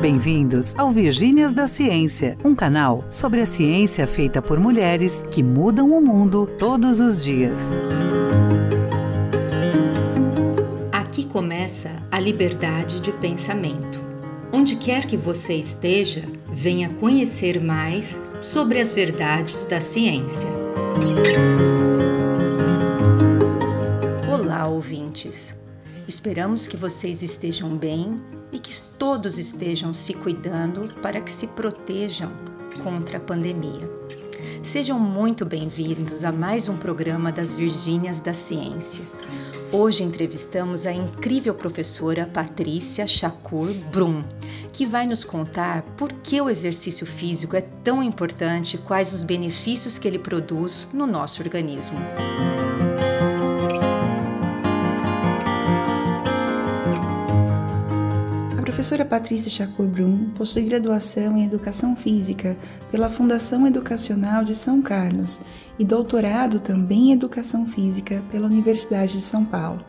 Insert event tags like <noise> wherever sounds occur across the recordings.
Bem-vindos ao Virgínias da Ciência, um canal sobre a ciência feita por mulheres que mudam o mundo todos os dias. Aqui começa a liberdade de pensamento. Onde quer que você esteja, venha conhecer mais sobre as verdades da ciência. Olá, ouvintes! Esperamos que vocês estejam bem e que todos estejam se cuidando para que se protejam contra a pandemia. Sejam muito bem-vindos a mais um programa das Virgínias da Ciência. Hoje entrevistamos a incrível professora Patrícia Shakur Brum, que vai nos contar por que o exercício físico é tão importante e quais os benefícios que ele produz no nosso organismo. Professora Patrícia Chacur Brum possui graduação em Educação Física pela Fundação Educacional de São Carlos e doutorado também em Educação Física pela Universidade de São Paulo.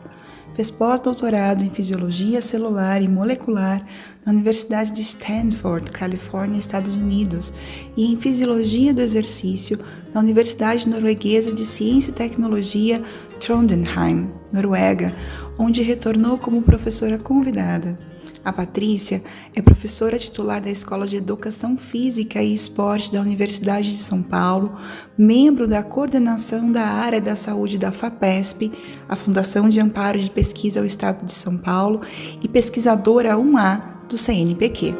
Fez pós-doutorado em Fisiologia Celular e Molecular na Universidade de Stanford, Califórnia, Estados Unidos, e em Fisiologia do Exercício na Universidade Norueguesa de Ciência e Tecnologia Trondheim, Noruega, onde retornou como professora convidada. A Patrícia é professora titular da Escola de Educação Física e Esporte da Universidade de São Paulo, membro da coordenação da área da saúde da FAPESP, a Fundação de Amparo de Pesquisa ao Estado de São Paulo, e pesquisadora 1A do CNPq.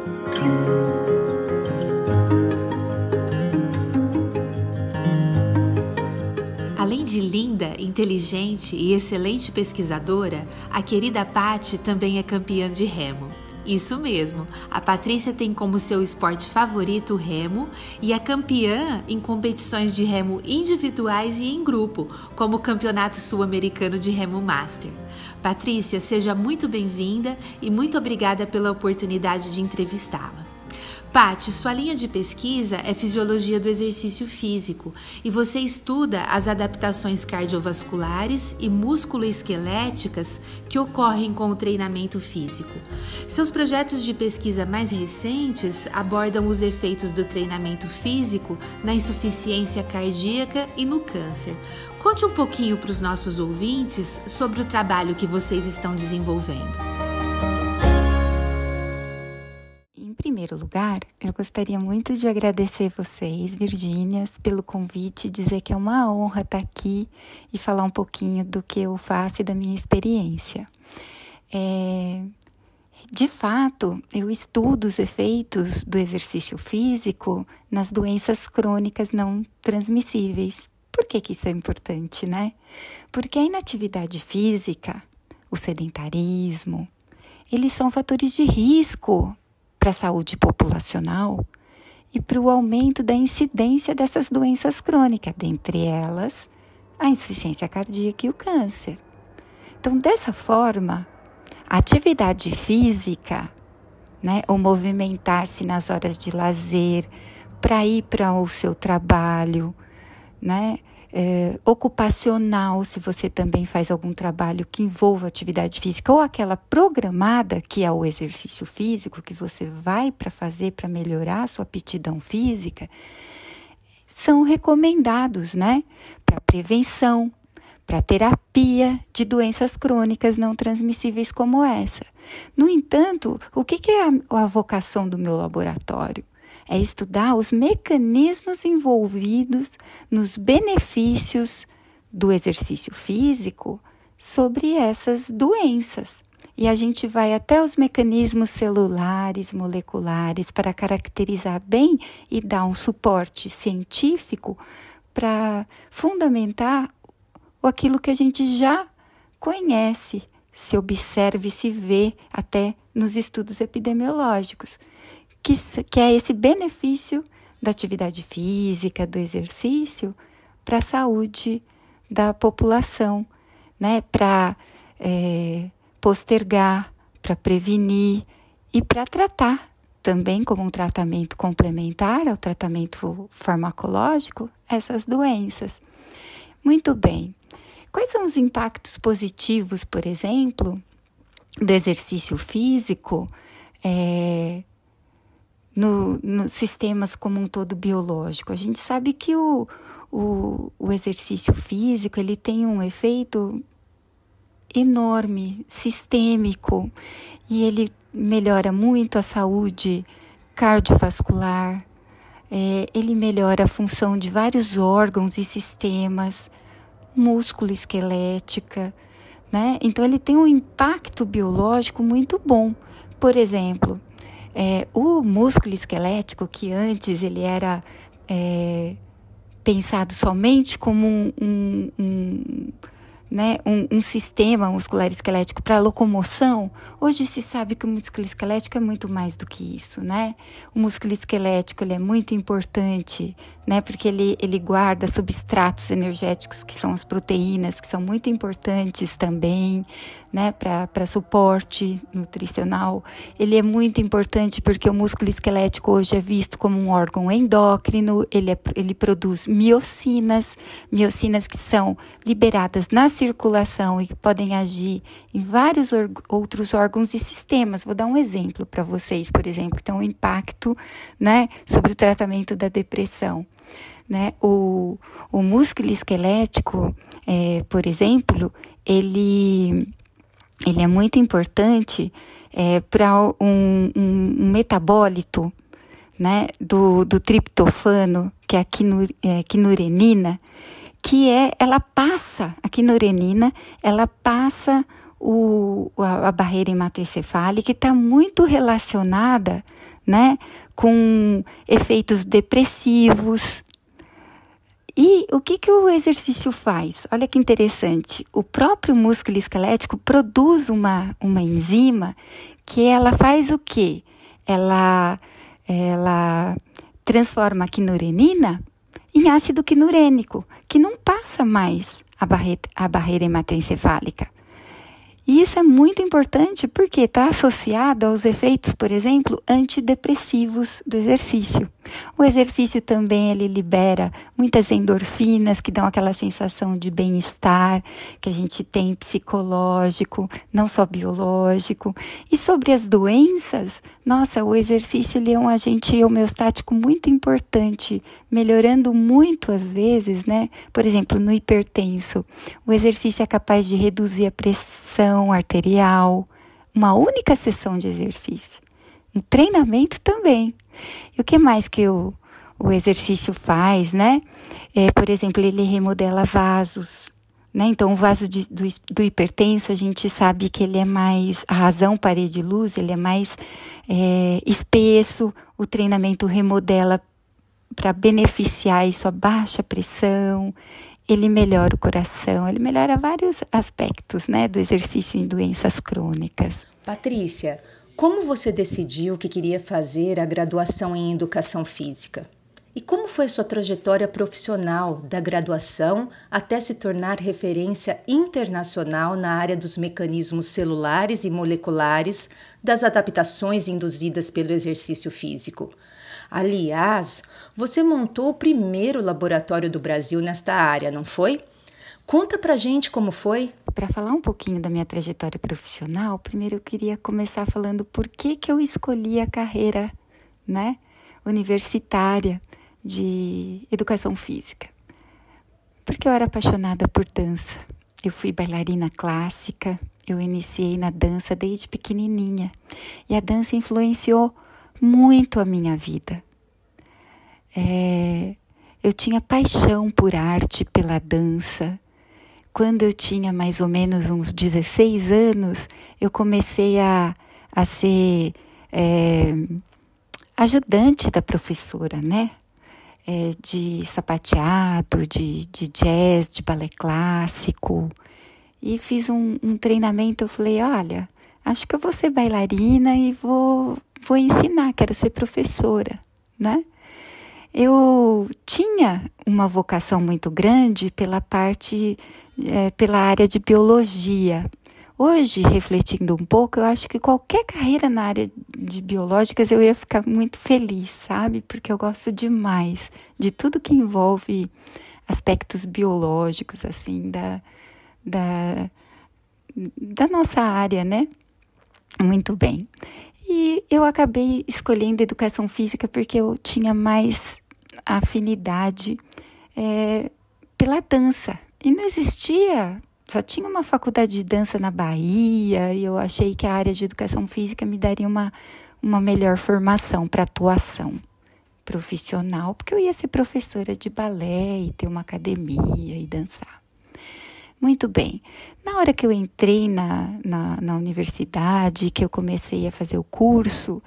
Além de linda, inteligente e excelente pesquisadora, a querida Patti também é campeã de remo. Isso mesmo, a Patrícia tem como seu esporte favorito o remo e é campeã em competições de remo individuais e em grupo, como o Campeonato Sul-Americano de Remo Master. Patrícia, seja muito bem-vinda e muito obrigada pela oportunidade de entrevistá-la. Pati, sua linha de pesquisa é fisiologia do exercício físico e você estuda as adaptações cardiovasculares e musculoesqueléticas que ocorrem com o treinamento físico. Seus projetos de pesquisa mais recentes abordam os efeitos do treinamento físico na insuficiência cardíaca e no câncer. Conte um pouquinho para os nossos ouvintes sobre o trabalho que vocês estão desenvolvendo. Primeiro lugar, eu gostaria muito de agradecer vocês, Virgínias, pelo convite, dizer que é uma honra estar aqui e falar um pouquinho do que eu faço e da minha experiência. É, de fato, eu estudo os efeitos do exercício físico nas doenças crônicas não transmissíveis. Por que, que isso é importante, né? Porque a inatividade física, o sedentarismo, eles são fatores de risco para a saúde populacional e para o aumento da incidência dessas doenças crônicas, dentre elas a insuficiência cardíaca e o câncer. Então, dessa forma, a atividade física, né, o movimentar-se nas horas de lazer, para ir para o seu trabalho, né, é, ocupacional, se você também faz algum trabalho que envolva atividade física, ou aquela programada, que é o exercício físico, que você vai para fazer para melhorar a sua aptidão física, são recomendados, né? Para prevenção, para terapia de doenças crônicas não transmissíveis como essa. No entanto, o que, que é a, a vocação do meu laboratório? É estudar os mecanismos envolvidos nos benefícios do exercício físico sobre essas doenças. E a gente vai até os mecanismos celulares, moleculares, para caracterizar bem e dar um suporte científico para fundamentar aquilo que a gente já conhece, se observa e se vê até nos estudos epidemiológicos que, que é esse benefício da atividade física, do exercício, para a saúde da população, né? Para é, postergar, para prevenir e para tratar também como um tratamento complementar ao tratamento farmacológico essas doenças. Muito bem. Quais são os impactos positivos, por exemplo, do exercício físico é, nos no sistemas como um todo biológico. A gente sabe que o, o, o exercício físico ele tem um efeito enorme, sistêmico, e ele melhora muito a saúde cardiovascular, é, ele melhora a função de vários órgãos e sistemas, músculo esquelética, né? Então ele tem um impacto biológico muito bom. Por exemplo, é, o músculo esquelético, que antes ele era é, pensado somente como um, um, um né, um, um, sistema muscular esquelético para locomoção, hoje se sabe que o músculo esquelético é muito mais do que isso, né? O músculo esquelético ele é muito importante, né, porque ele, ele guarda substratos energéticos que são as proteínas, que são muito importantes também, né, para suporte nutricional. Ele é muito importante porque o músculo esquelético hoje é visto como um órgão endócrino, ele, é, ele produz miocinas, miocinas que são liberadas na circulação e que podem agir em vários outros órgãos e sistemas. Vou dar um exemplo para vocês, por exemplo, tem um impacto né, sobre o tratamento da depressão. Né? O, o músculo esquelético, é, por exemplo, ele ele é muito importante é, para um, um, metabólito né, do, do triptofano, que é a quinur, é, quinurenina, que é, ela passa, a quinurenina, ela passa o, a, a barreira hematoencefálica que está muito relacionada né, com efeitos depressivos, e o que, que o exercício faz? Olha que interessante. O próprio músculo esquelético produz uma, uma enzima que ela faz o quê? Ela, ela transforma a quinurenina em ácido quinurênico, que não passa mais a barreira, a barreira hematoencefálica. E isso é muito importante porque está associado aos efeitos, por exemplo, antidepressivos do exercício. O exercício também ele libera muitas endorfinas que dão aquela sensação de bem-estar que a gente tem psicológico, não só biológico. E sobre as doenças, nossa, o exercício ele é um agente homeostático muito importante, melhorando muito às vezes, né? Por exemplo, no hipertenso, o exercício é capaz de reduzir a pressão arterial, uma única sessão de exercício. Um treinamento também. E o que mais que o, o exercício faz, né? É, por exemplo, ele remodela vasos, né? Então, o vaso de, do, do, hipertenso, a gente sabe que ele é mais, a razão parede-luz, ele é mais é, espesso, o treinamento remodela para beneficiar isso a baixa pressão, ele melhora o coração, ele melhora vários aspectos né, do exercício em doenças crônicas. Patrícia, como você decidiu que queria fazer a graduação em educação física? E como foi sua trajetória profissional da graduação até se tornar referência internacional na área dos mecanismos celulares e moleculares das adaptações induzidas pelo exercício físico? Aliás, você montou o primeiro laboratório do Brasil nesta área, não foi? Conta pra gente como foi. Para falar um pouquinho da minha trajetória profissional, primeiro eu queria começar falando por que, que eu escolhi a carreira né, universitária de educação física. Porque eu era apaixonada por dança. Eu fui bailarina clássica, eu iniciei na dança desde pequenininha e a dança influenciou muito a minha vida. É, eu tinha paixão por arte, pela dança. Quando eu tinha mais ou menos uns 16 anos, eu comecei a, a ser é, ajudante da professora, né? é, de sapateado, de, de jazz, de balé clássico. E fiz um, um treinamento. Eu falei: olha, acho que eu vou ser bailarina e vou, vou ensinar, quero ser professora, né? Eu tinha uma vocação muito grande pela parte, é, pela área de biologia, Hoje, refletindo um pouco, eu acho que qualquer carreira na área de biológicas eu ia ficar muito feliz, sabe? Porque eu gosto demais de tudo que envolve aspectos biológicos, assim, da, da, da nossa área, né? Muito bem. E eu acabei escolhendo educação física porque eu tinha mais afinidade é, pela dança. E não existia, só tinha uma faculdade de dança na Bahia, e eu achei que a área de educação física me daria uma, uma melhor formação para atuação profissional, porque eu ia ser professora de balé e ter uma academia e dançar. Muito bem. Na hora que eu entrei na, na, na universidade, que eu comecei a fazer o curso,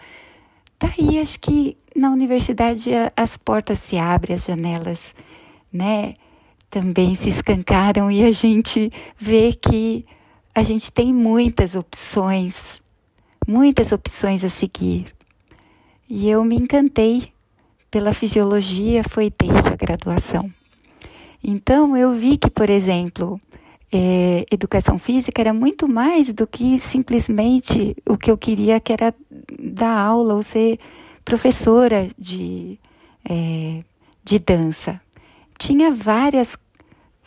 daí acho que na universidade as portas se abrem, as janelas, né? Também se escancaram e a gente vê que a gente tem muitas opções, muitas opções a seguir. E eu me encantei pela fisiologia, foi desde a graduação. Então eu vi que, por exemplo, é, educação física era muito mais do que simplesmente o que eu queria, que era dar aula ou ser professora de, é, de dança. Tinha várias,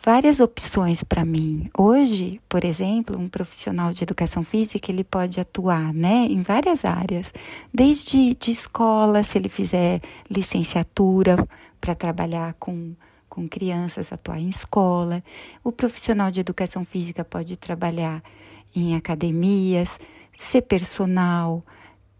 várias opções para mim. Hoje, por exemplo, um profissional de educação física ele pode atuar né, em várias áreas, desde de escola, se ele fizer licenciatura para trabalhar com com crianças, atuar em escola. O profissional de educação física pode trabalhar em academias, ser personal,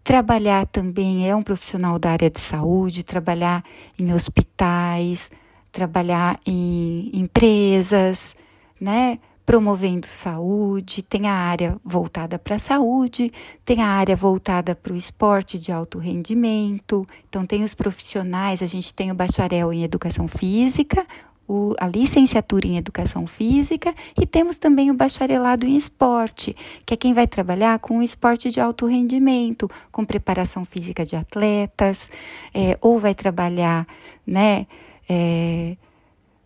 trabalhar também, é um profissional da área de saúde, trabalhar em hospitais, trabalhar em empresas, né? Promovendo saúde, tem a área voltada para a saúde, tem a área voltada para o esporte de alto rendimento. Então, tem os profissionais, a gente tem o bacharel em educação física, o, a licenciatura em educação física e temos também o bacharelado em esporte, que é quem vai trabalhar com o esporte de alto rendimento, com preparação física de atletas, é, ou vai trabalhar, né? É,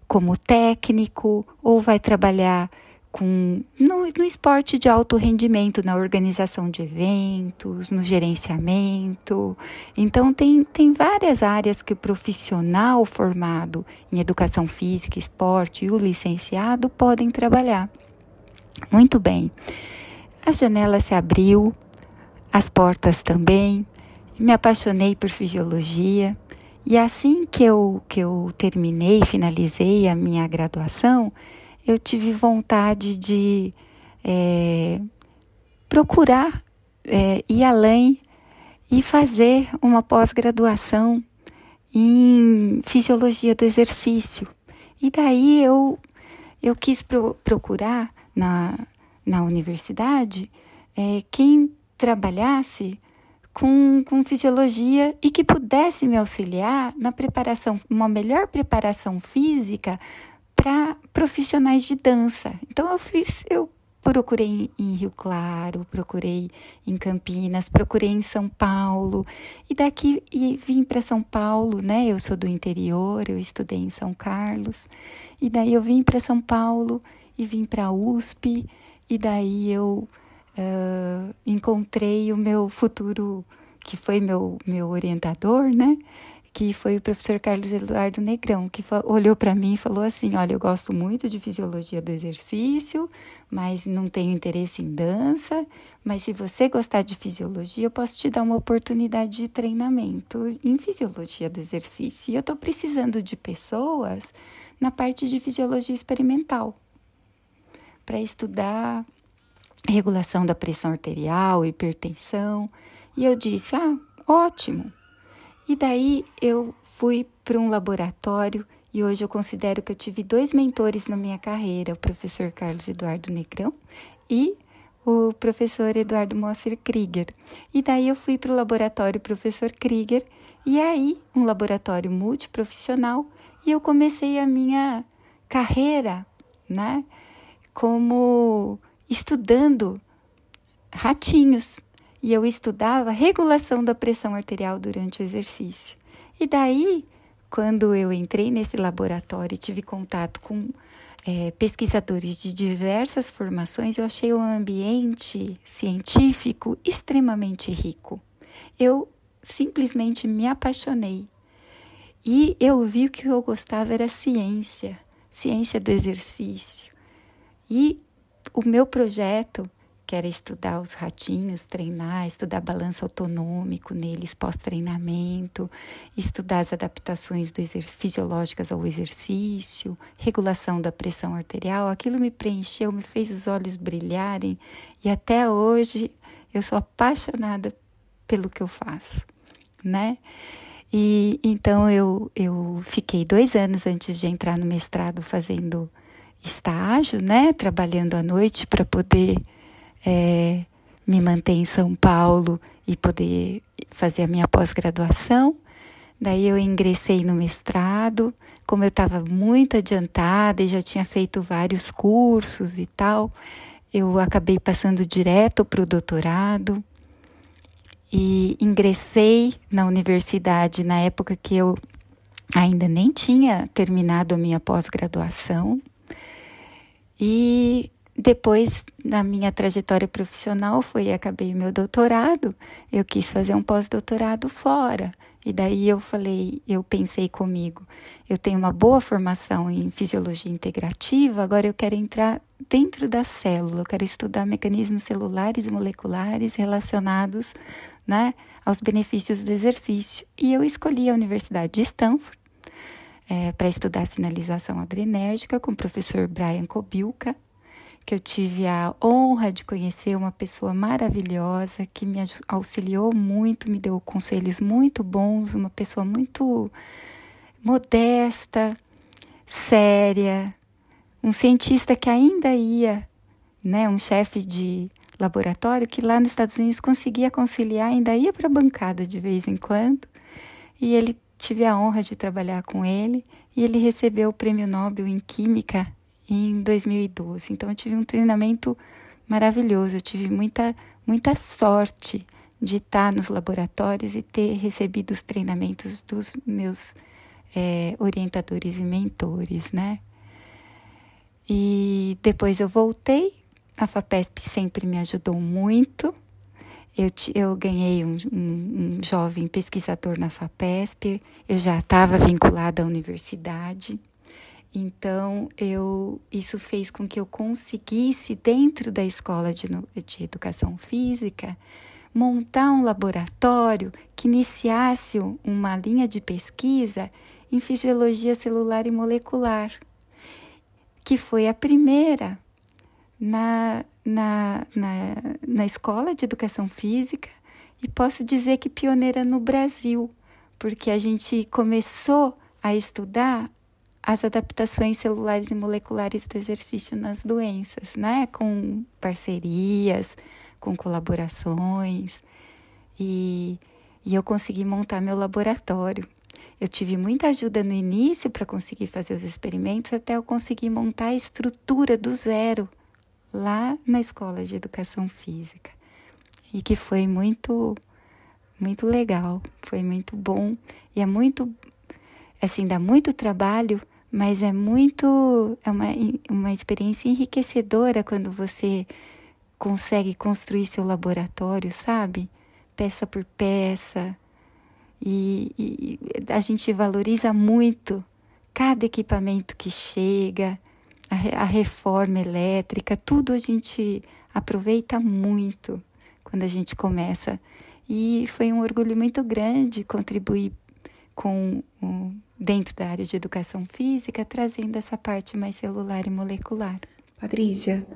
como técnico, ou vai trabalhar com no, no esporte de alto rendimento, na organização de eventos, no gerenciamento. Então, tem, tem várias áreas que o profissional formado em educação física, esporte e o licenciado podem trabalhar. Muito bem. A janela se abriu, as portas também. Me apaixonei por fisiologia. E assim que eu, que eu terminei, finalizei a minha graduação, eu tive vontade de é, procurar é, ir além e fazer uma pós-graduação em fisiologia do exercício. E daí eu, eu quis pro, procurar na, na universidade é, quem trabalhasse com, com fisiologia e que pudesse me auxiliar na preparação, uma melhor preparação física para profissionais de dança. Então eu fiz, eu procurei em Rio Claro, procurei em Campinas, procurei em São Paulo e daqui e vim para São Paulo, né? Eu sou do interior, eu estudei em São Carlos e daí eu vim para São Paulo e vim para a USP e daí eu uh, encontrei o meu futuro que foi meu meu orientador, né? Que foi o professor Carlos Eduardo Negrão, que olhou para mim e falou assim: Olha, eu gosto muito de fisiologia do exercício, mas não tenho interesse em dança. Mas se você gostar de fisiologia, eu posso te dar uma oportunidade de treinamento em fisiologia do exercício. E eu estou precisando de pessoas na parte de fisiologia experimental para estudar regulação da pressão arterial, hipertensão. E eu disse: Ah, ótimo. E daí eu fui para um laboratório e hoje eu considero que eu tive dois mentores na minha carreira, o professor Carlos Eduardo Negrão e o professor Eduardo Mosser Krieger. E daí eu fui para o laboratório professor Krieger e aí um laboratório multiprofissional e eu comecei a minha carreira, né, como estudando ratinhos e eu estudava regulação da pressão arterial durante o exercício. E daí, quando eu entrei nesse laboratório e tive contato com é, pesquisadores de diversas formações, eu achei o ambiente científico extremamente rico. Eu simplesmente me apaixonei. E eu vi que o que eu gostava era ciência, ciência do exercício. E o meu projeto que era estudar os ratinhos, treinar, estudar balanço autonômico neles pós-treinamento, estudar as adaptações do fisiológicas ao exercício, regulação da pressão arterial. Aquilo me preencheu, me fez os olhos brilharem e até hoje eu sou apaixonada pelo que eu faço, né? E então eu, eu fiquei dois anos antes de entrar no mestrado fazendo estágio, né? Trabalhando à noite para poder é, me manter em São Paulo e poder fazer a minha pós-graduação. Daí eu ingressei no mestrado, como eu estava muito adiantada e já tinha feito vários cursos e tal, eu acabei passando direto para o doutorado e ingressei na universidade na época que eu ainda nem tinha terminado a minha pós-graduação. E depois, na minha trajetória profissional, foi acabei o meu doutorado. Eu quis fazer um pós-doutorado fora. E daí eu falei, eu pensei comigo, eu tenho uma boa formação em fisiologia integrativa, agora eu quero entrar dentro da célula, eu quero estudar mecanismos celulares e moleculares relacionados né, aos benefícios do exercício. E eu escolhi a Universidade de Stanford é, para estudar sinalização adrenérgica com o professor Brian Kobilka, que eu tive a honra de conhecer uma pessoa maravilhosa que me auxiliou muito, me deu conselhos muito bons, uma pessoa muito modesta, séria, um cientista que ainda ia, né, um chefe de laboratório que lá nos Estados Unidos conseguia conciliar, ainda ia para a bancada de vez em quando. E ele tive a honra de trabalhar com ele e ele recebeu o Prêmio Nobel em Química em 2012. Então eu tive um treinamento maravilhoso, eu tive muita muita sorte de estar nos laboratórios e ter recebido os treinamentos dos meus é, orientadores e mentores, né? E depois eu voltei a FAPESP sempre me ajudou muito. Eu, eu ganhei um, um, um jovem pesquisador na FAPESP, eu já estava vinculada à universidade, então eu, isso fez com que eu conseguisse, dentro da escola de, de educação física, montar um laboratório que iniciasse uma linha de pesquisa em fisiologia celular e molecular, que foi a primeira na, na, na, na escola de educação física e posso dizer que pioneira no Brasil, porque a gente começou a estudar as adaptações celulares e moleculares do exercício nas doenças, né? Com parcerias, com colaborações. E, e eu consegui montar meu laboratório. Eu tive muita ajuda no início para conseguir fazer os experimentos, até eu conseguir montar a estrutura do zero lá na escola de educação física e que foi muito muito legal, foi muito bom e é muito assim dá muito trabalho, mas é muito é uma, uma experiência enriquecedora quando você consegue construir seu laboratório, sabe? Peça por peça. E, e a gente valoriza muito cada equipamento que chega, a, a reforma elétrica, tudo a gente aproveita muito quando a gente começa. E foi um orgulho muito grande contribuir com um, dentro da área de educação física, trazendo essa parte mais celular e molecular. Patrícia,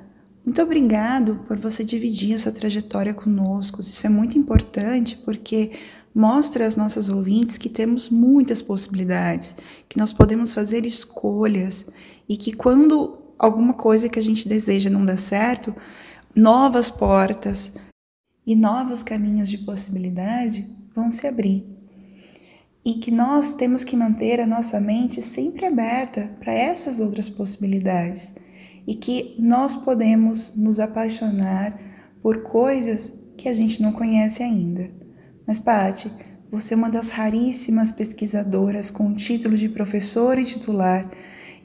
muito obrigado por você dividir a sua trajetória conosco. Isso é muito importante porque mostra às nossas ouvintes que temos muitas possibilidades, que nós podemos fazer escolhas e que quando alguma coisa que a gente deseja não dá certo, novas portas e novos caminhos de possibilidade vão se abrir. E que nós temos que manter a nossa mente sempre aberta para essas outras possibilidades e que nós podemos nos apaixonar por coisas que a gente não conhece ainda. Mas, Pati, você é uma das raríssimas pesquisadoras com o título de professora e titular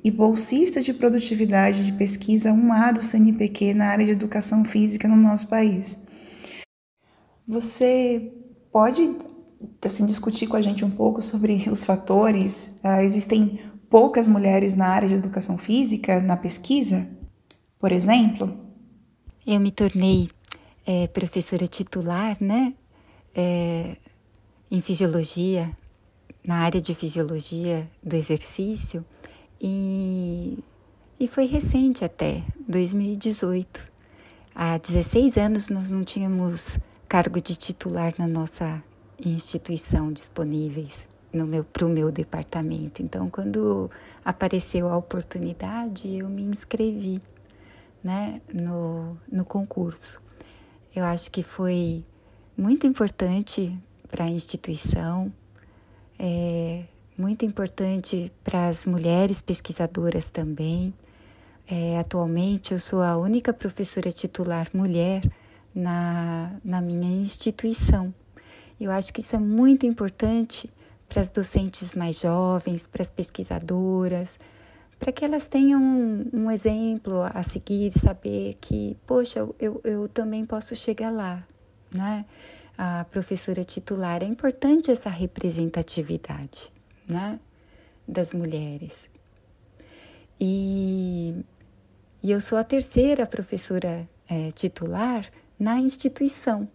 e bolsista de produtividade de pesquisa 1A do CNPq na área de educação física no nosso país. Você pode assim, discutir com a gente um pouco sobre os fatores? Uh, existem poucas mulheres na área de educação física na pesquisa, por exemplo? eu me tornei é, professora titular, né? É, em fisiologia, na área de fisiologia do exercício, e, e foi recente até, 2018. Há 16 anos nós não tínhamos cargo de titular na nossa instituição disponíveis para o meu departamento. Então, quando apareceu a oportunidade, eu me inscrevi né, no, no concurso. Eu acho que foi muito importante para a instituição, é, muito importante para as mulheres pesquisadoras também. É, atualmente, eu sou a única professora titular mulher na, na minha instituição. Eu acho que isso é muito importante para as docentes mais jovens, para as pesquisadoras, para que elas tenham um, um, exemplo a seguir, saber que, poxa, eu, eu também posso chegar lá, né? A professora titular, é importante essa representatividade, né? Das mulheres. E, e eu sou a terceira professora é, titular na instituição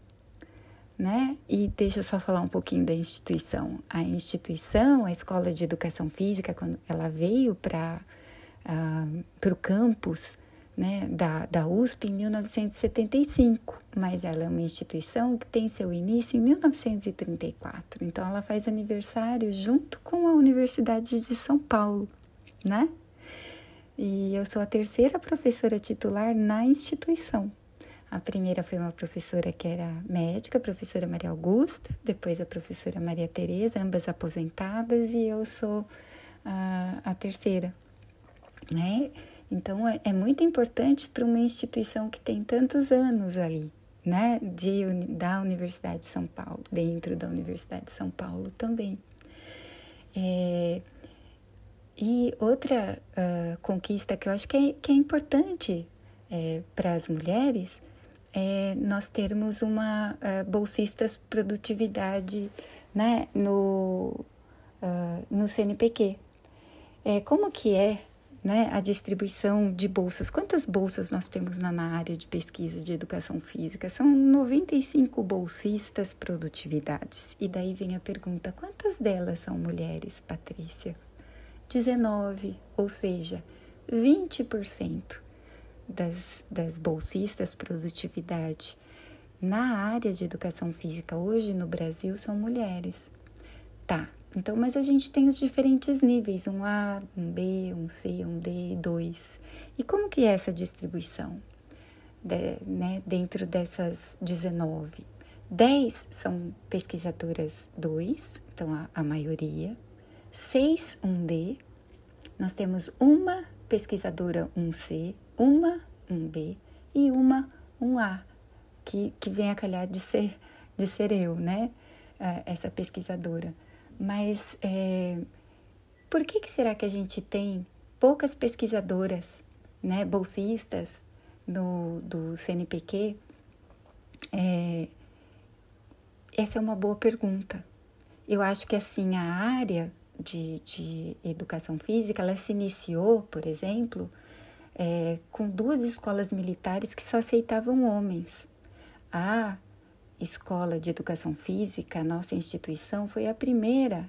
né? E deixa eu só falar um pouquinho da instituição. A instituição, a Escola de Educação Física, quando ela veio para uh, o campus né, da, da USP em 1975, mas ela é uma instituição que tem seu início em 1934. Então, ela faz aniversário junto com a Universidade de São Paulo, né? E eu sou a terceira professora titular na instituição. A primeira foi uma professora que era médica, a professora Maria Augusta, depois a professora Maria Tereza, ambas aposentadas, e eu sou a, a terceira, né? Então é, é muito importante para uma instituição que tem tantos anos ali, né? De, da Universidade de São Paulo, dentro da Universidade de São Paulo também. É, e outra uh, conquista que eu acho que é, que é importante é, para as mulheres é nós termos uma uh, bolsistas produtividade né, no, uh, no CNPq. É, como que é né, a distribuição de bolsas? Quantas bolsas nós temos na, na área de pesquisa de educação física? São 95 bolsistas produtividades. E daí vem a pergunta: quantas delas são mulheres, Patrícia? 19, ou seja, 20% das, das bolsistas produtividade na área de educação física hoje no Brasil são mulheres. Tá, então, mas a gente tem os diferentes níveis, um A, um B, um C, um D, dois. E como que é essa distribuição de, né, dentro dessas 19? 10 são pesquisadoras 2, então a, a maioria. 6, um D. Nós temos uma pesquisadora 1C, uma um B e uma um A, que, que vem a calhar de ser, de ser eu, né? Uh, essa pesquisadora. Mas é, por que, que será que a gente tem poucas pesquisadoras, né, bolsistas no, do CNPq? É, essa é uma boa pergunta. Eu acho que assim a área de, de educação física ela se iniciou, por exemplo, é, com duas escolas militares que só aceitavam homens. A escola de educação física, a nossa instituição, foi a primeira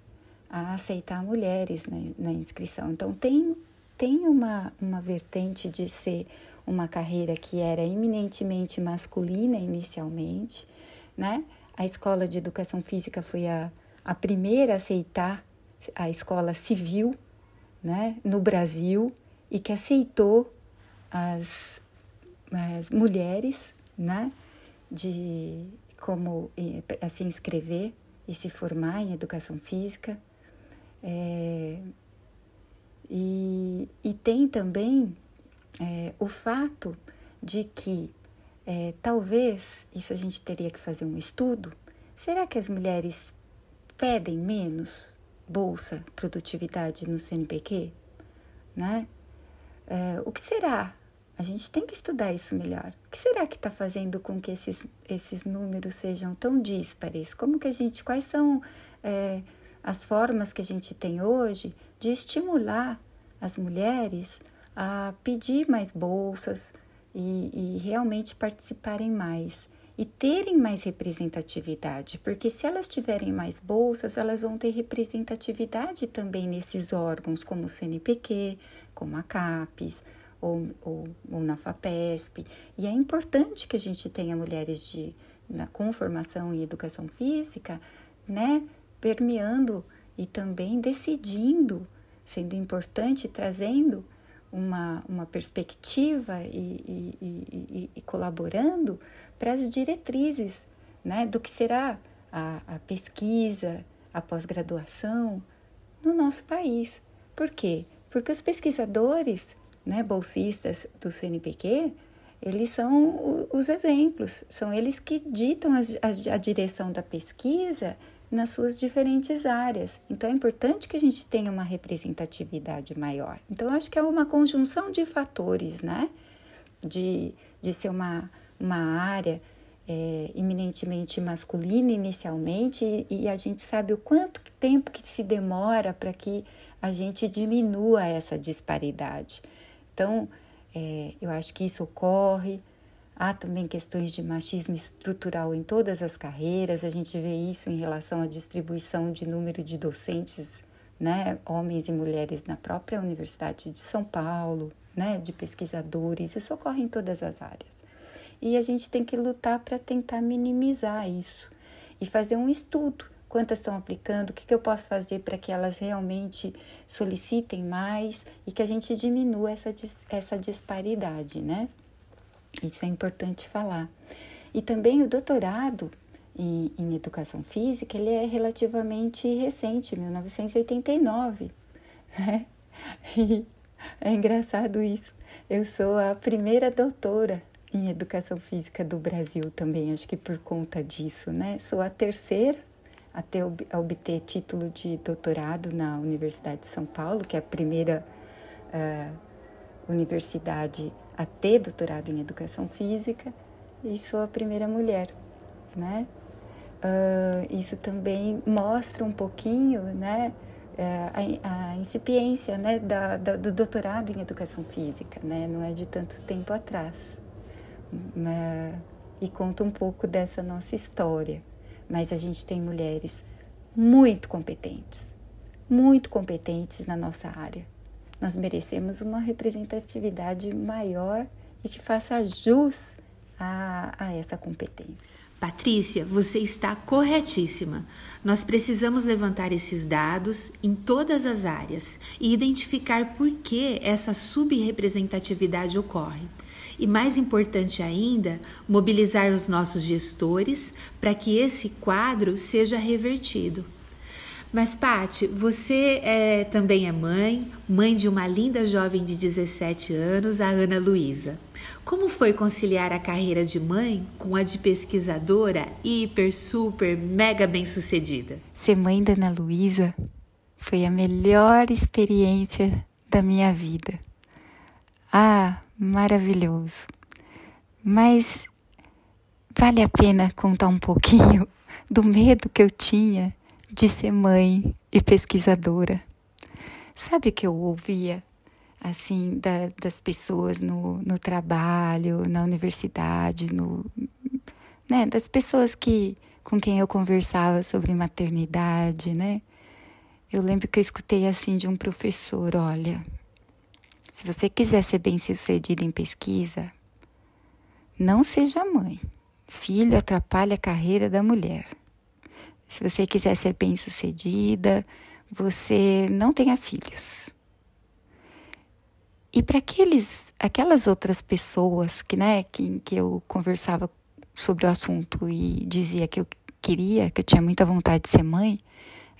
a aceitar mulheres na, na inscrição. Então, tem, tem uma, uma vertente de ser uma carreira que era eminentemente masculina inicialmente, né? A escola de educação física foi a, a primeira a aceitar a escola civil, né, no Brasil e que aceitou as, as mulheres, né, de como a se inscrever e se formar em educação física. É, e, e tem também é, o fato de que é, talvez, isso a gente teria que fazer um estudo, será que as mulheres pedem menos bolsa produtividade no CNPq? Né? É, o que será a gente tem que estudar isso melhor. O que será que está fazendo com que esses, esses números sejam tão díspares? Como que a gente, quais são é, as formas que a gente tem hoje de estimular as mulheres a pedir mais bolsas, e, e realmente participarem mais e terem mais representatividade, porque se elas tiverem mais bolsas, elas vão ter representatividade também nesses órgãos, como o CNPq, como a CAPES ou, ou, ou na FAPESP. E é importante que a gente tenha mulheres de, na, com formação em educação física, né, permeando e também decidindo, sendo importante, trazendo uma, uma perspectiva e, e, e, e colaborando para as diretrizes né, do que será a, a pesquisa, a pós-graduação no nosso país. Por quê? Porque os pesquisadores, né, bolsistas do CNPq, eles são os exemplos, são eles que ditam a, a, a direção da pesquisa nas suas diferentes áreas. Então é importante que a gente tenha uma representatividade maior. Então acho que é uma conjunção de fatores, né? De, de ser uma, uma área é, eminentemente masculina inicialmente e, e, a gente sabe o quanto tempo que se demora para que a gente diminua essa disparidade. Então, é, eu acho que isso ocorre, Há também questões de machismo estrutural em todas as carreiras, a gente vê isso em relação à distribuição de número de docentes, né, homens e mulheres na própria Universidade de São Paulo, né, de pesquisadores, isso ocorre em todas as áreas. E a gente tem que lutar para tentar minimizar isso e fazer um estudo. Quantas estão aplicando? O que, que eu posso fazer para que elas realmente solicitem mais e que a gente diminua essa, essa disparidade, né? Isso é importante falar. E também o doutorado em, em educação física, ele é relativamente recente, 1989. <laughs> Né? E é engraçado isso. Eu sou a primeira doutora em educação física do Brasil também, acho que por conta disso, né? Sou a terceira a, ter, a obter título de doutorado na Universidade de São Paulo, que é a primeira uh, universidade a ter doutorado em educação física e sou a primeira mulher, né? Uh, isso também mostra um pouquinho, né, a, a incipiência, né, da, da, do doutorado em educação física, né? Não é de tanto tempo atrás, né? E conta um pouco dessa nossa história. Mas a gente tem mulheres muito competentes, muito competentes na nossa área nós merecemos uma representatividade maior e que faça jus a, a essa competência. Patrícia, você está corretíssima. Nós precisamos levantar esses dados em todas as áreas e identificar por que essa subrepresentatividade ocorre. E mais importante ainda, mobilizar os nossos gestores para que esse quadro seja revertido. Mas, Pati, você é, também é mãe, mãe de uma linda jovem de 17 anos, a Ana Luísa. Como foi conciliar a carreira de mãe com a de pesquisadora hiper, super, mega bem-sucedida? Ser mãe da Ana Luísa foi a melhor experiência da minha vida. Ah, maravilhoso. Mas vale a pena contar um pouquinho <laughs> do medo que eu tinha de ser mãe e pesquisadora. Sabe o que eu ouvia, assim, da, das pessoas no, no trabalho, na universidade, no, né, das pessoas que com quem eu conversava sobre maternidade, né? Eu lembro que eu escutei assim de um professor, olha, se você quiser ser bem-sucedido em pesquisa, não seja mãe. Filho atrapalha a carreira da mulher. Se você quiser ser bem-sucedida, você não tenha filhos. E para aqueles, aquelas outras pessoas que, né, que, que eu conversava sobre o assunto e dizia que eu queria, que eu tinha muita vontade de ser mãe,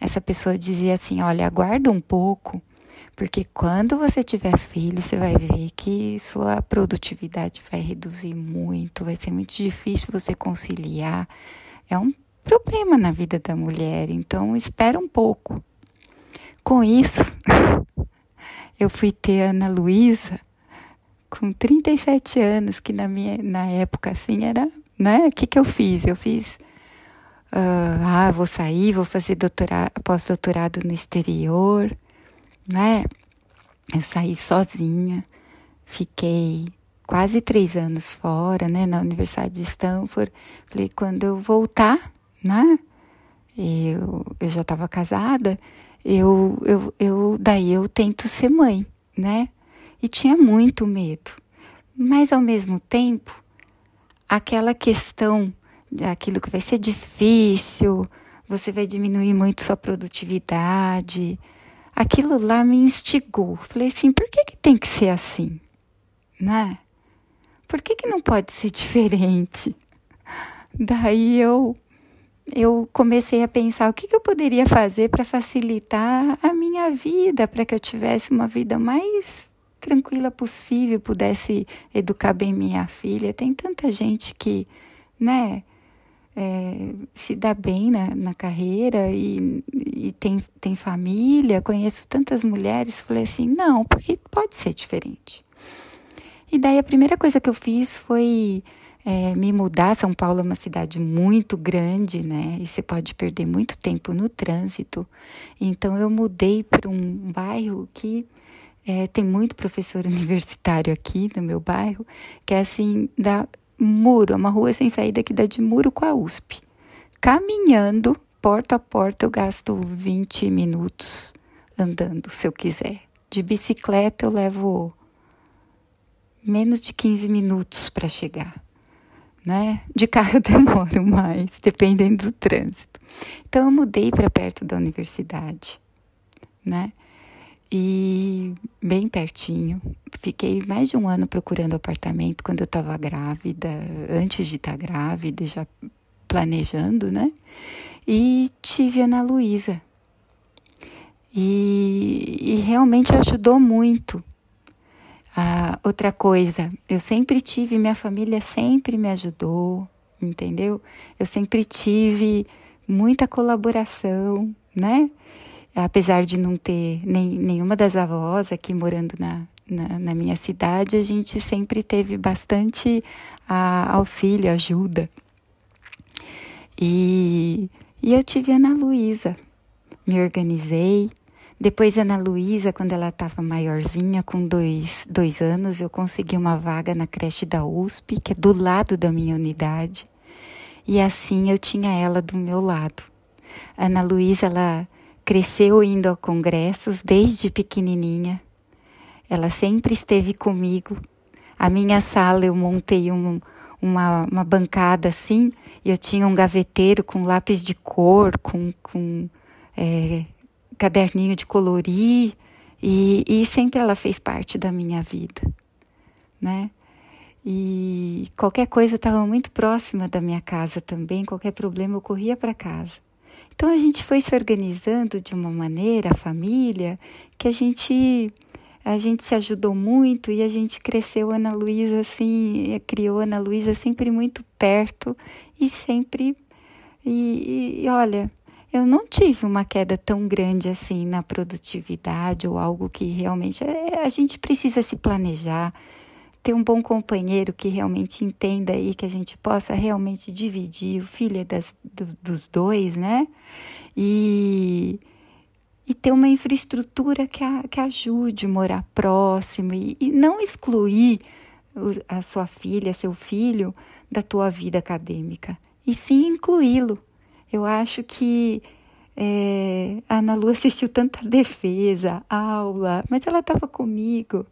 essa pessoa dizia assim: olha, aguarda um pouco, porque quando você tiver filho, você vai ver que sua produtividade vai reduzir muito, vai ser muito difícil você conciliar. É um problema na vida da mulher, então espera um pouco. Com isso, <laughs> eu fui ter Ana Luísa com 37 anos, que na minha na época assim era, né? O que que eu fiz? Eu fiz uh, ah, vou sair, vou fazer doutorado, pós-doutorado no exterior, né? Eu saí sozinha, fiquei quase três anos fora, né, na Universidade de Stanford. Falei, quando eu voltar, né, eu, eu já estava casada, eu, eu, eu, daí eu tento ser mãe, né? E tinha muito medo. Mas ao mesmo tempo, aquela questão, aquilo que vai ser difícil, você vai diminuir muito sua produtividade, aquilo lá me instigou. Falei assim, por que, que tem que ser assim? Né? Por que, que não pode ser <laughs> diferente? Daí eu eu comecei a pensar o que, que eu poderia fazer para facilitar a minha vida, para que eu tivesse uma vida mais tranquila possível, pudesse educar bem minha filha. Tem tanta gente que, né, é, se dá bem na, na carreira e, e, tem, tem família. Conheço tantas mulheres. Falei assim: não, porque pode ser diferente. E daí a primeira coisa que eu fiz foi é, me mudar. São Paulo é uma cidade muito grande, né? E você pode perder muito tempo no trânsito. Então eu mudei para um bairro que é, tem muito professor <laughs> universitário aqui no meu bairro, que é assim, da muro, uma rua sem saída que dá de muro com a USP. Caminhando, porta a porta, eu gasto 20 minutos andando, se eu quiser. De bicicleta eu levo menos de 15 minutos para chegar. Né? De carro eu demoro mais, dependendo do trânsito. Então eu mudei para perto da universidade, né? E bem pertinho. Fiquei mais de um ano procurando apartamento quando eu estava grávida, antes de estar tá grávida, já planejando, né? E tive Ana Luísa. E, e realmente ajudou muito ah, outra coisa, eu sempre tive, minha família sempre me ajudou, entendeu? Eu sempre tive muita colaboração, né? Apesar de não ter nem, nenhuma das avós aqui morando na, na, na minha cidade, a gente sempre teve bastante ah, auxílio, ajuda. E, e eu tive a Ana Luísa, me organizei, depois, Ana Luísa, quando ela estava maiorzinha, com dois, dois anos, eu consegui uma vaga na creche da USP, que é do lado da minha unidade. E assim eu tinha ela do meu lado. Ana Luísa, ela cresceu indo a congressos desde pequenininha. Ela sempre esteve comigo. A minha sala eu montei um, uma, uma bancada assim, e eu tinha um gaveteiro com lápis de cor, com, com é, caderninho de colorir e, e sempre ela fez parte da minha vida, né? E qualquer coisa estava muito próxima da minha casa também, qualquer problema eu corria para casa. Então a gente foi se organizando de uma maneira, a família, que a gente a gente se ajudou muito e a gente cresceu Ana Luísa assim, criou Ana Luísa sempre muito perto e sempre e, e olha, eu não tive uma queda tão grande assim na produtividade ou algo que realmente é, a gente precisa se planejar, ter um bom companheiro que realmente entenda e que a gente possa realmente dividir, o filho das, do, dos dois, né? E, e ter uma infraestrutura que, a, que ajude morar próximo e, e não excluir a sua filha, seu filho da tua vida acadêmica, e sim incluí-lo eu acho que é, a Ana Lu assistiu tanta <laughs> defesa, aula, mas ela estava comigo,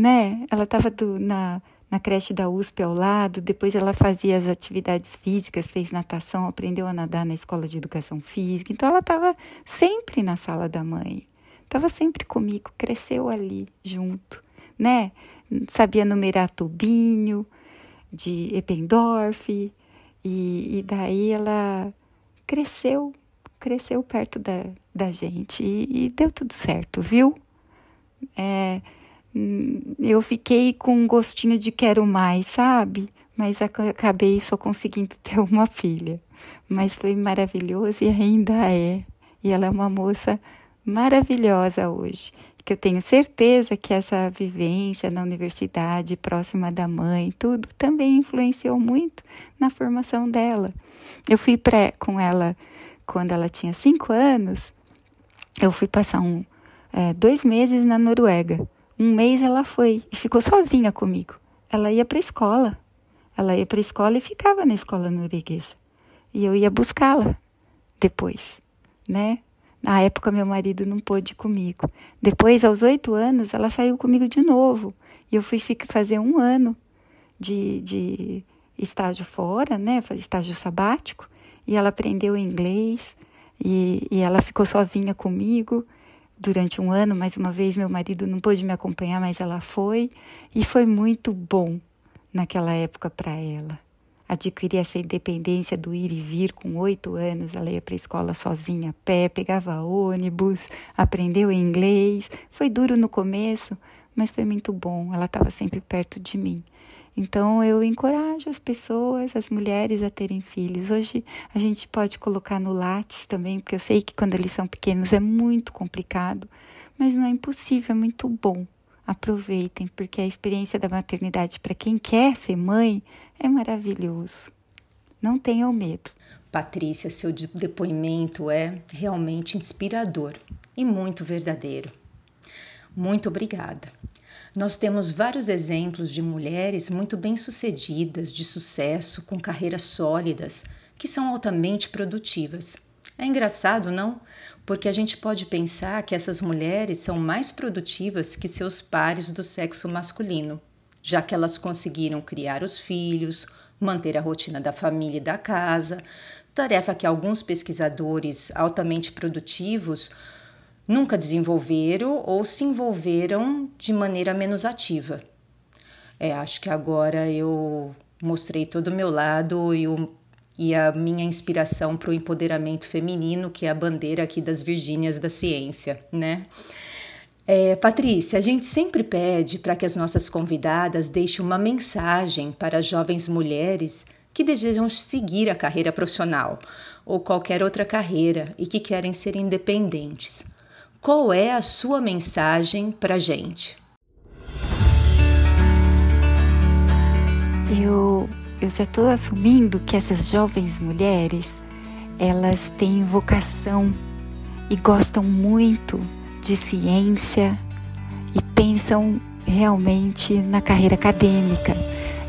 né? Ela estava na, na creche da USP ao lado, depois ela fazia as atividades físicas, fez natação, aprendeu a nadar na escola de educação física. Então ela estava sempre na sala da mãe, estava sempre comigo, cresceu ali junto, né? Sabia numerar tubinho de Eppendorf, e, e daí ela cresceu, cresceu perto da, da gente e, e deu tudo certo, viu? É, eu fiquei com um gostinho de quero mais, sabe? Mas acabei só conseguindo <laughs> ter uma filha. Mas foi maravilhoso e ainda é. E ela é uma moça maravilhosa hoje. Que eu tenho certeza que essa vivência na universidade, próxima da mãe, tudo também influenciou muito na formação dela. Eu fui pré com ela quando ela tinha cinco anos. Eu fui passar um, é, dois meses na Noruega. Um mês ela foi e ficou sozinha comigo. ela ia para a escola. Ela ia para a escola e ficava na escola norueguesa. E eu ia buscá-la depois, né? Na época, meu marido não pôde ir comigo. Depois, aos oito anos, ela saiu comigo de novo. E eu fui fazer um ano de, de estágio fora, né? Estágio sabático. E ela aprendeu inglês. E, e ela ficou sozinha comigo durante um ano. Mais uma vez, meu marido não pôde me acompanhar, mas ela foi. E foi muito bom naquela época para ela adquiri essa independência do ir e vir com oito anos. Ela ia para a escola sozinha, a pé, pegava ônibus, aprendeu inglês. Foi duro no começo, mas foi muito bom. Ela estava sempre perto de mim. Então eu encorajo as pessoas, as mulheres a terem filhos. Hoje a gente pode colocar no Lattes também, porque eu sei que quando eles são pequenos é muito complicado, mas não é impossível, é muito bom aproveitem, porque a experiência da maternidade para quem quer ser mãe é maravilhoso. Não tenham medo. Patrícia, seu depoimento é realmente inspirador e muito verdadeiro. Muito obrigada. Nós temos vários exemplos de mulheres muito bem-sucedidas, de sucesso, com carreiras sólidas, que são altamente produtivas. É engraçado, não? Porque a gente pode pensar que essas mulheres são mais produtivas que seus pares do sexo masculino, já que elas conseguiram criar os filhos, manter a rotina da família e da casa, tarefa que alguns pesquisadores altamente produtivos nunca desenvolveram ou se envolveram de maneira menos ativa. É, acho que agora eu mostrei todo o meu lado e o e a minha inspiração para o empoderamento feminino, que é a bandeira aqui das Virgínias da Ciência, né? É, Patrícia, a gente sempre pede para que as nossas convidadas deixem uma mensagem para jovens mulheres que desejam seguir a carreira profissional ou qualquer outra carreira e que querem ser independentes. Qual é a sua mensagem para gente? Eu eu já estou assumindo que essas jovens mulheres elas têm vocação e gostam muito de ciência e pensam realmente na carreira acadêmica.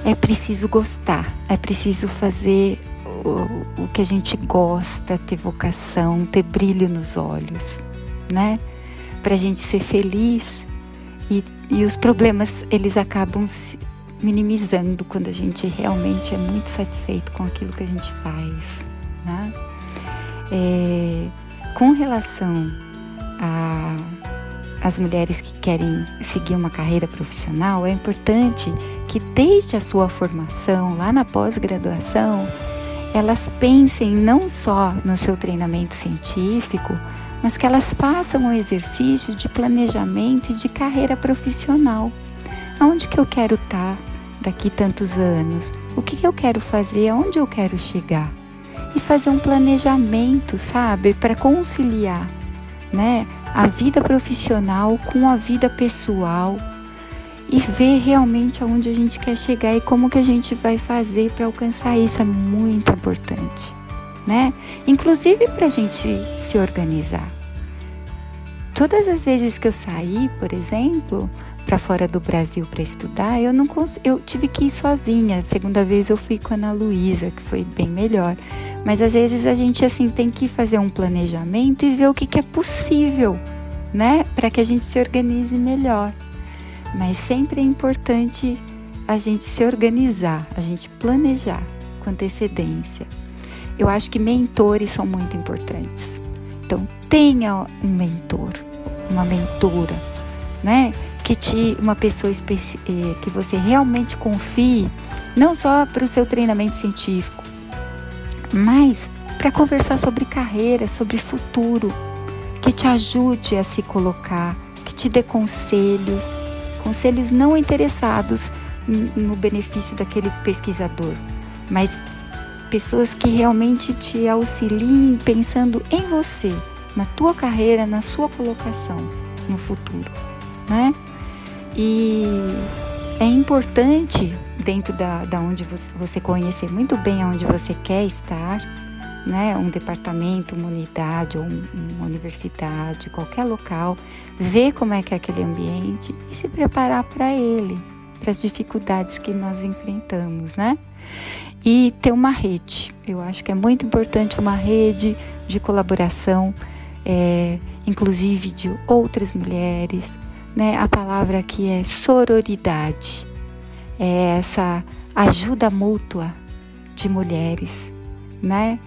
É preciso gostar, é preciso fazer o, o que a gente gosta, ter vocação, ter brilho nos olhos, né? Para a gente ser feliz e, e os problemas eles acabam se, minimizando quando a gente realmente é muito satisfeito com aquilo que a gente faz. Né? É, com relação às mulheres que querem seguir uma carreira profissional, é importante que desde a sua formação, lá na pós-graduação, elas pensem não só no seu treinamento científico, mas que elas façam um exercício de planejamento e de carreira profissional. Aonde que eu quero estar? daqui tantos anos? O que eu quero fazer? Aonde eu quero chegar? E fazer um planejamento, sabe, para conciliar, né, a vida profissional com a vida pessoal e ver realmente aonde a gente quer chegar e como que a gente vai fazer para alcançar isso é muito importante, né? Inclusive para a gente se organizar. Todas as vezes que eu saí, por exemplo, para fora do Brasil para estudar, eu não cons... eu tive que ir sozinha. A segunda vez eu fui com a Ana Luísa, que foi bem melhor. Mas às vezes a gente assim tem que fazer um planejamento e ver o que, que é possível, né, para que a gente se organize melhor. Mas sempre é importante a gente se organizar, a gente planejar com antecedência. Eu acho que mentores são muito importantes. Então tenha um mentor, uma mentora, né? que te uma pessoa eh, que você realmente confie, não só para o seu treinamento científico, mas para conversar sobre carreira, sobre futuro, que te ajude a se colocar, que te dê conselhos, conselhos não interessados no benefício daquele pesquisador, mas pessoas que realmente te auxiliem pensando em você, na tua carreira, na sua colocação no futuro, né? E é importante, dentro da, da onde você, conhecer muito bem aonde você quer estar, né, um departamento, uma unidade ou um, uma universidade, qualquer local, ver como é que é aquele ambiente e se preparar para ele, para as dificuldades que nós enfrentamos, né? E ter uma rede. Eu acho que é muito importante uma rede de colaboração, é, inclusive de outras mulheres. Né? A palavra aqui é sororidade, é essa ajuda mútua de mulheres, né?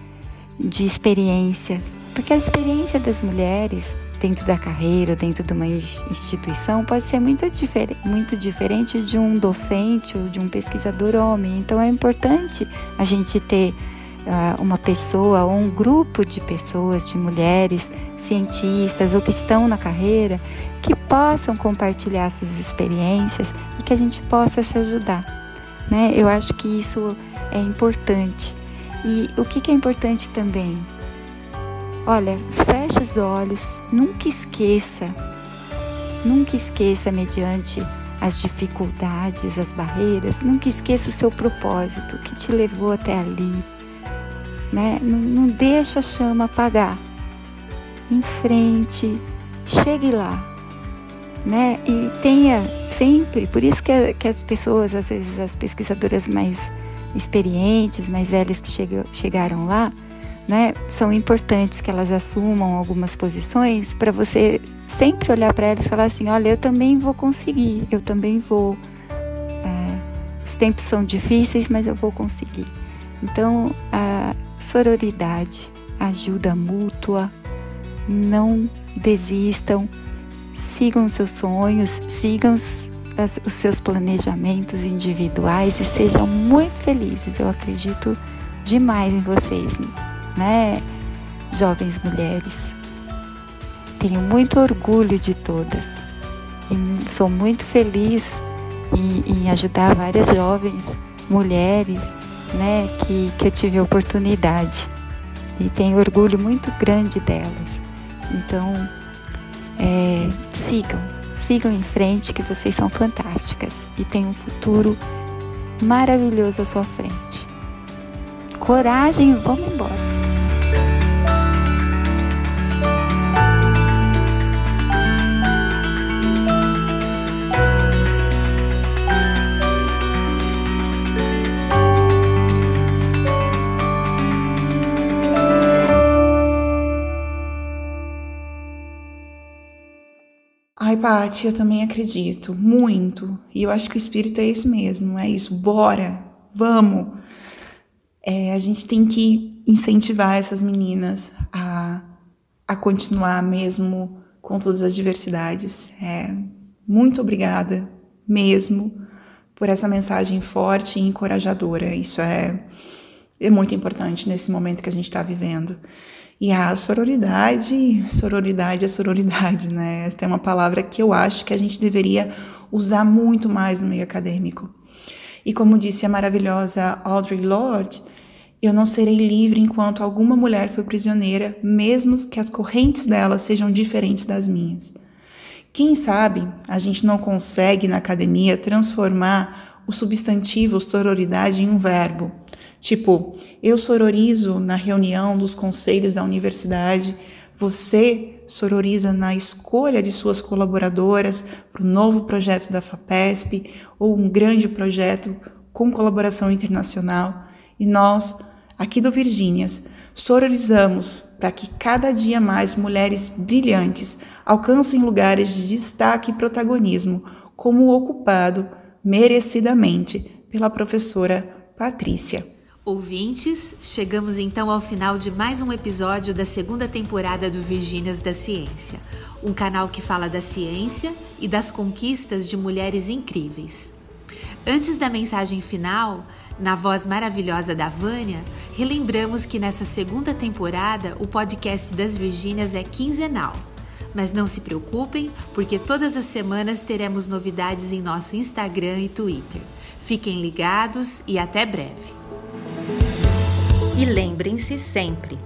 De experiência, porque a experiência das mulheres dentro da carreira, dentro de uma instituição, pode ser muito, difer muito diferente de um docente ou de um pesquisador homem. Então é importante a gente ter uh, uma pessoa ou um grupo de pessoas, de mulheres, cientistas ou que estão na carreira, que possam compartilhar suas experiências e que a gente possa se ajudar. Né? Eu acho que isso é importante. E o que, que é importante também? Olha, feche os olhos, nunca esqueça, nunca esqueça mediante as dificuldades, as barreiras, nunca esqueça o seu propósito que te levou até ali, né? Não, não deixa a chama apagar. Em frente, chegue lá, né? E tenha sempre, por isso que, que as pessoas, às vezes as pesquisadoras mais experientes, mais velhas que chegaram lá, né, são importantes que elas assumam algumas posições para você sempre olhar para elas e falar assim: olha, eu também vou conseguir, eu também vou. É, os tempos são difíceis, mas eu vou conseguir. Então, a sororidade, ajuda mútua, não desistam, sigam seus sonhos, sigam os, os seus planejamentos individuais e sejam muito felizes. Eu acredito demais em vocês né, jovens mulheres. Tenho muito orgulho de todas e sou muito feliz em, em ajudar várias jovens mulheres, né, que, que eu tive a oportunidade e tenho orgulho muito grande delas. Então, é, sigam, sigam em frente que vocês são fantásticas e têm um futuro maravilhoso à sua frente. Coragem, vamos embora. Ai, Paty, eu também acredito, muito. E eu acho que o espírito é esse mesmo, é isso. Bora, vamos. É, a gente tem que incentivar essas meninas a, a continuar mesmo com todas as diversidades. É, muito obrigada mesmo por essa mensagem forte e encorajadora. Isso é, é muito importante nesse momento que a gente está vivendo. E a sororidade, sororidade é sororidade, né? Essa é uma palavra que eu acho que a gente deveria usar muito mais no meio acadêmico. E como disse a maravilhosa Audre Lorde, eu não serei livre enquanto alguma mulher for prisioneira, mesmo que as correntes dela sejam diferentes das minhas. Quem sabe a gente não consegue na academia transformar o substantivo sororidade em um verbo Tipo, eu sororizo na reunião dos conselhos da universidade, você sororiza na escolha de suas colaboradoras para o novo projeto da FAPESP ou um grande projeto com colaboração internacional. E nós, aqui do Virgínias, sororizamos para que cada dia mais mulheres brilhantes alcancem lugares de destaque e protagonismo, como o ocupado merecidamente pela professora Patrícia. Ouvintes, chegamos então ao final de mais um episódio da segunda temporada do Virgínias da Ciência, um canal que fala da ciência e das conquistas de mulheres incríveis. Antes da mensagem final, na voz maravilhosa da Vânia, relembramos que nessa segunda temporada o podcast das Virgínias é quinzenal. Mas não se preocupem, porque todas as semanas teremos novidades em nosso Instagram e Twitter. Fiquem ligados e até breve! E lembrem-se sempre: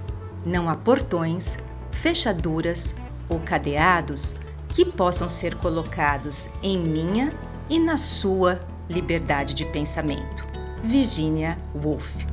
não há portões, fechaduras ou cadeados que possam ser colocados em minha e na sua liberdade de pensamento. Virginia Woolf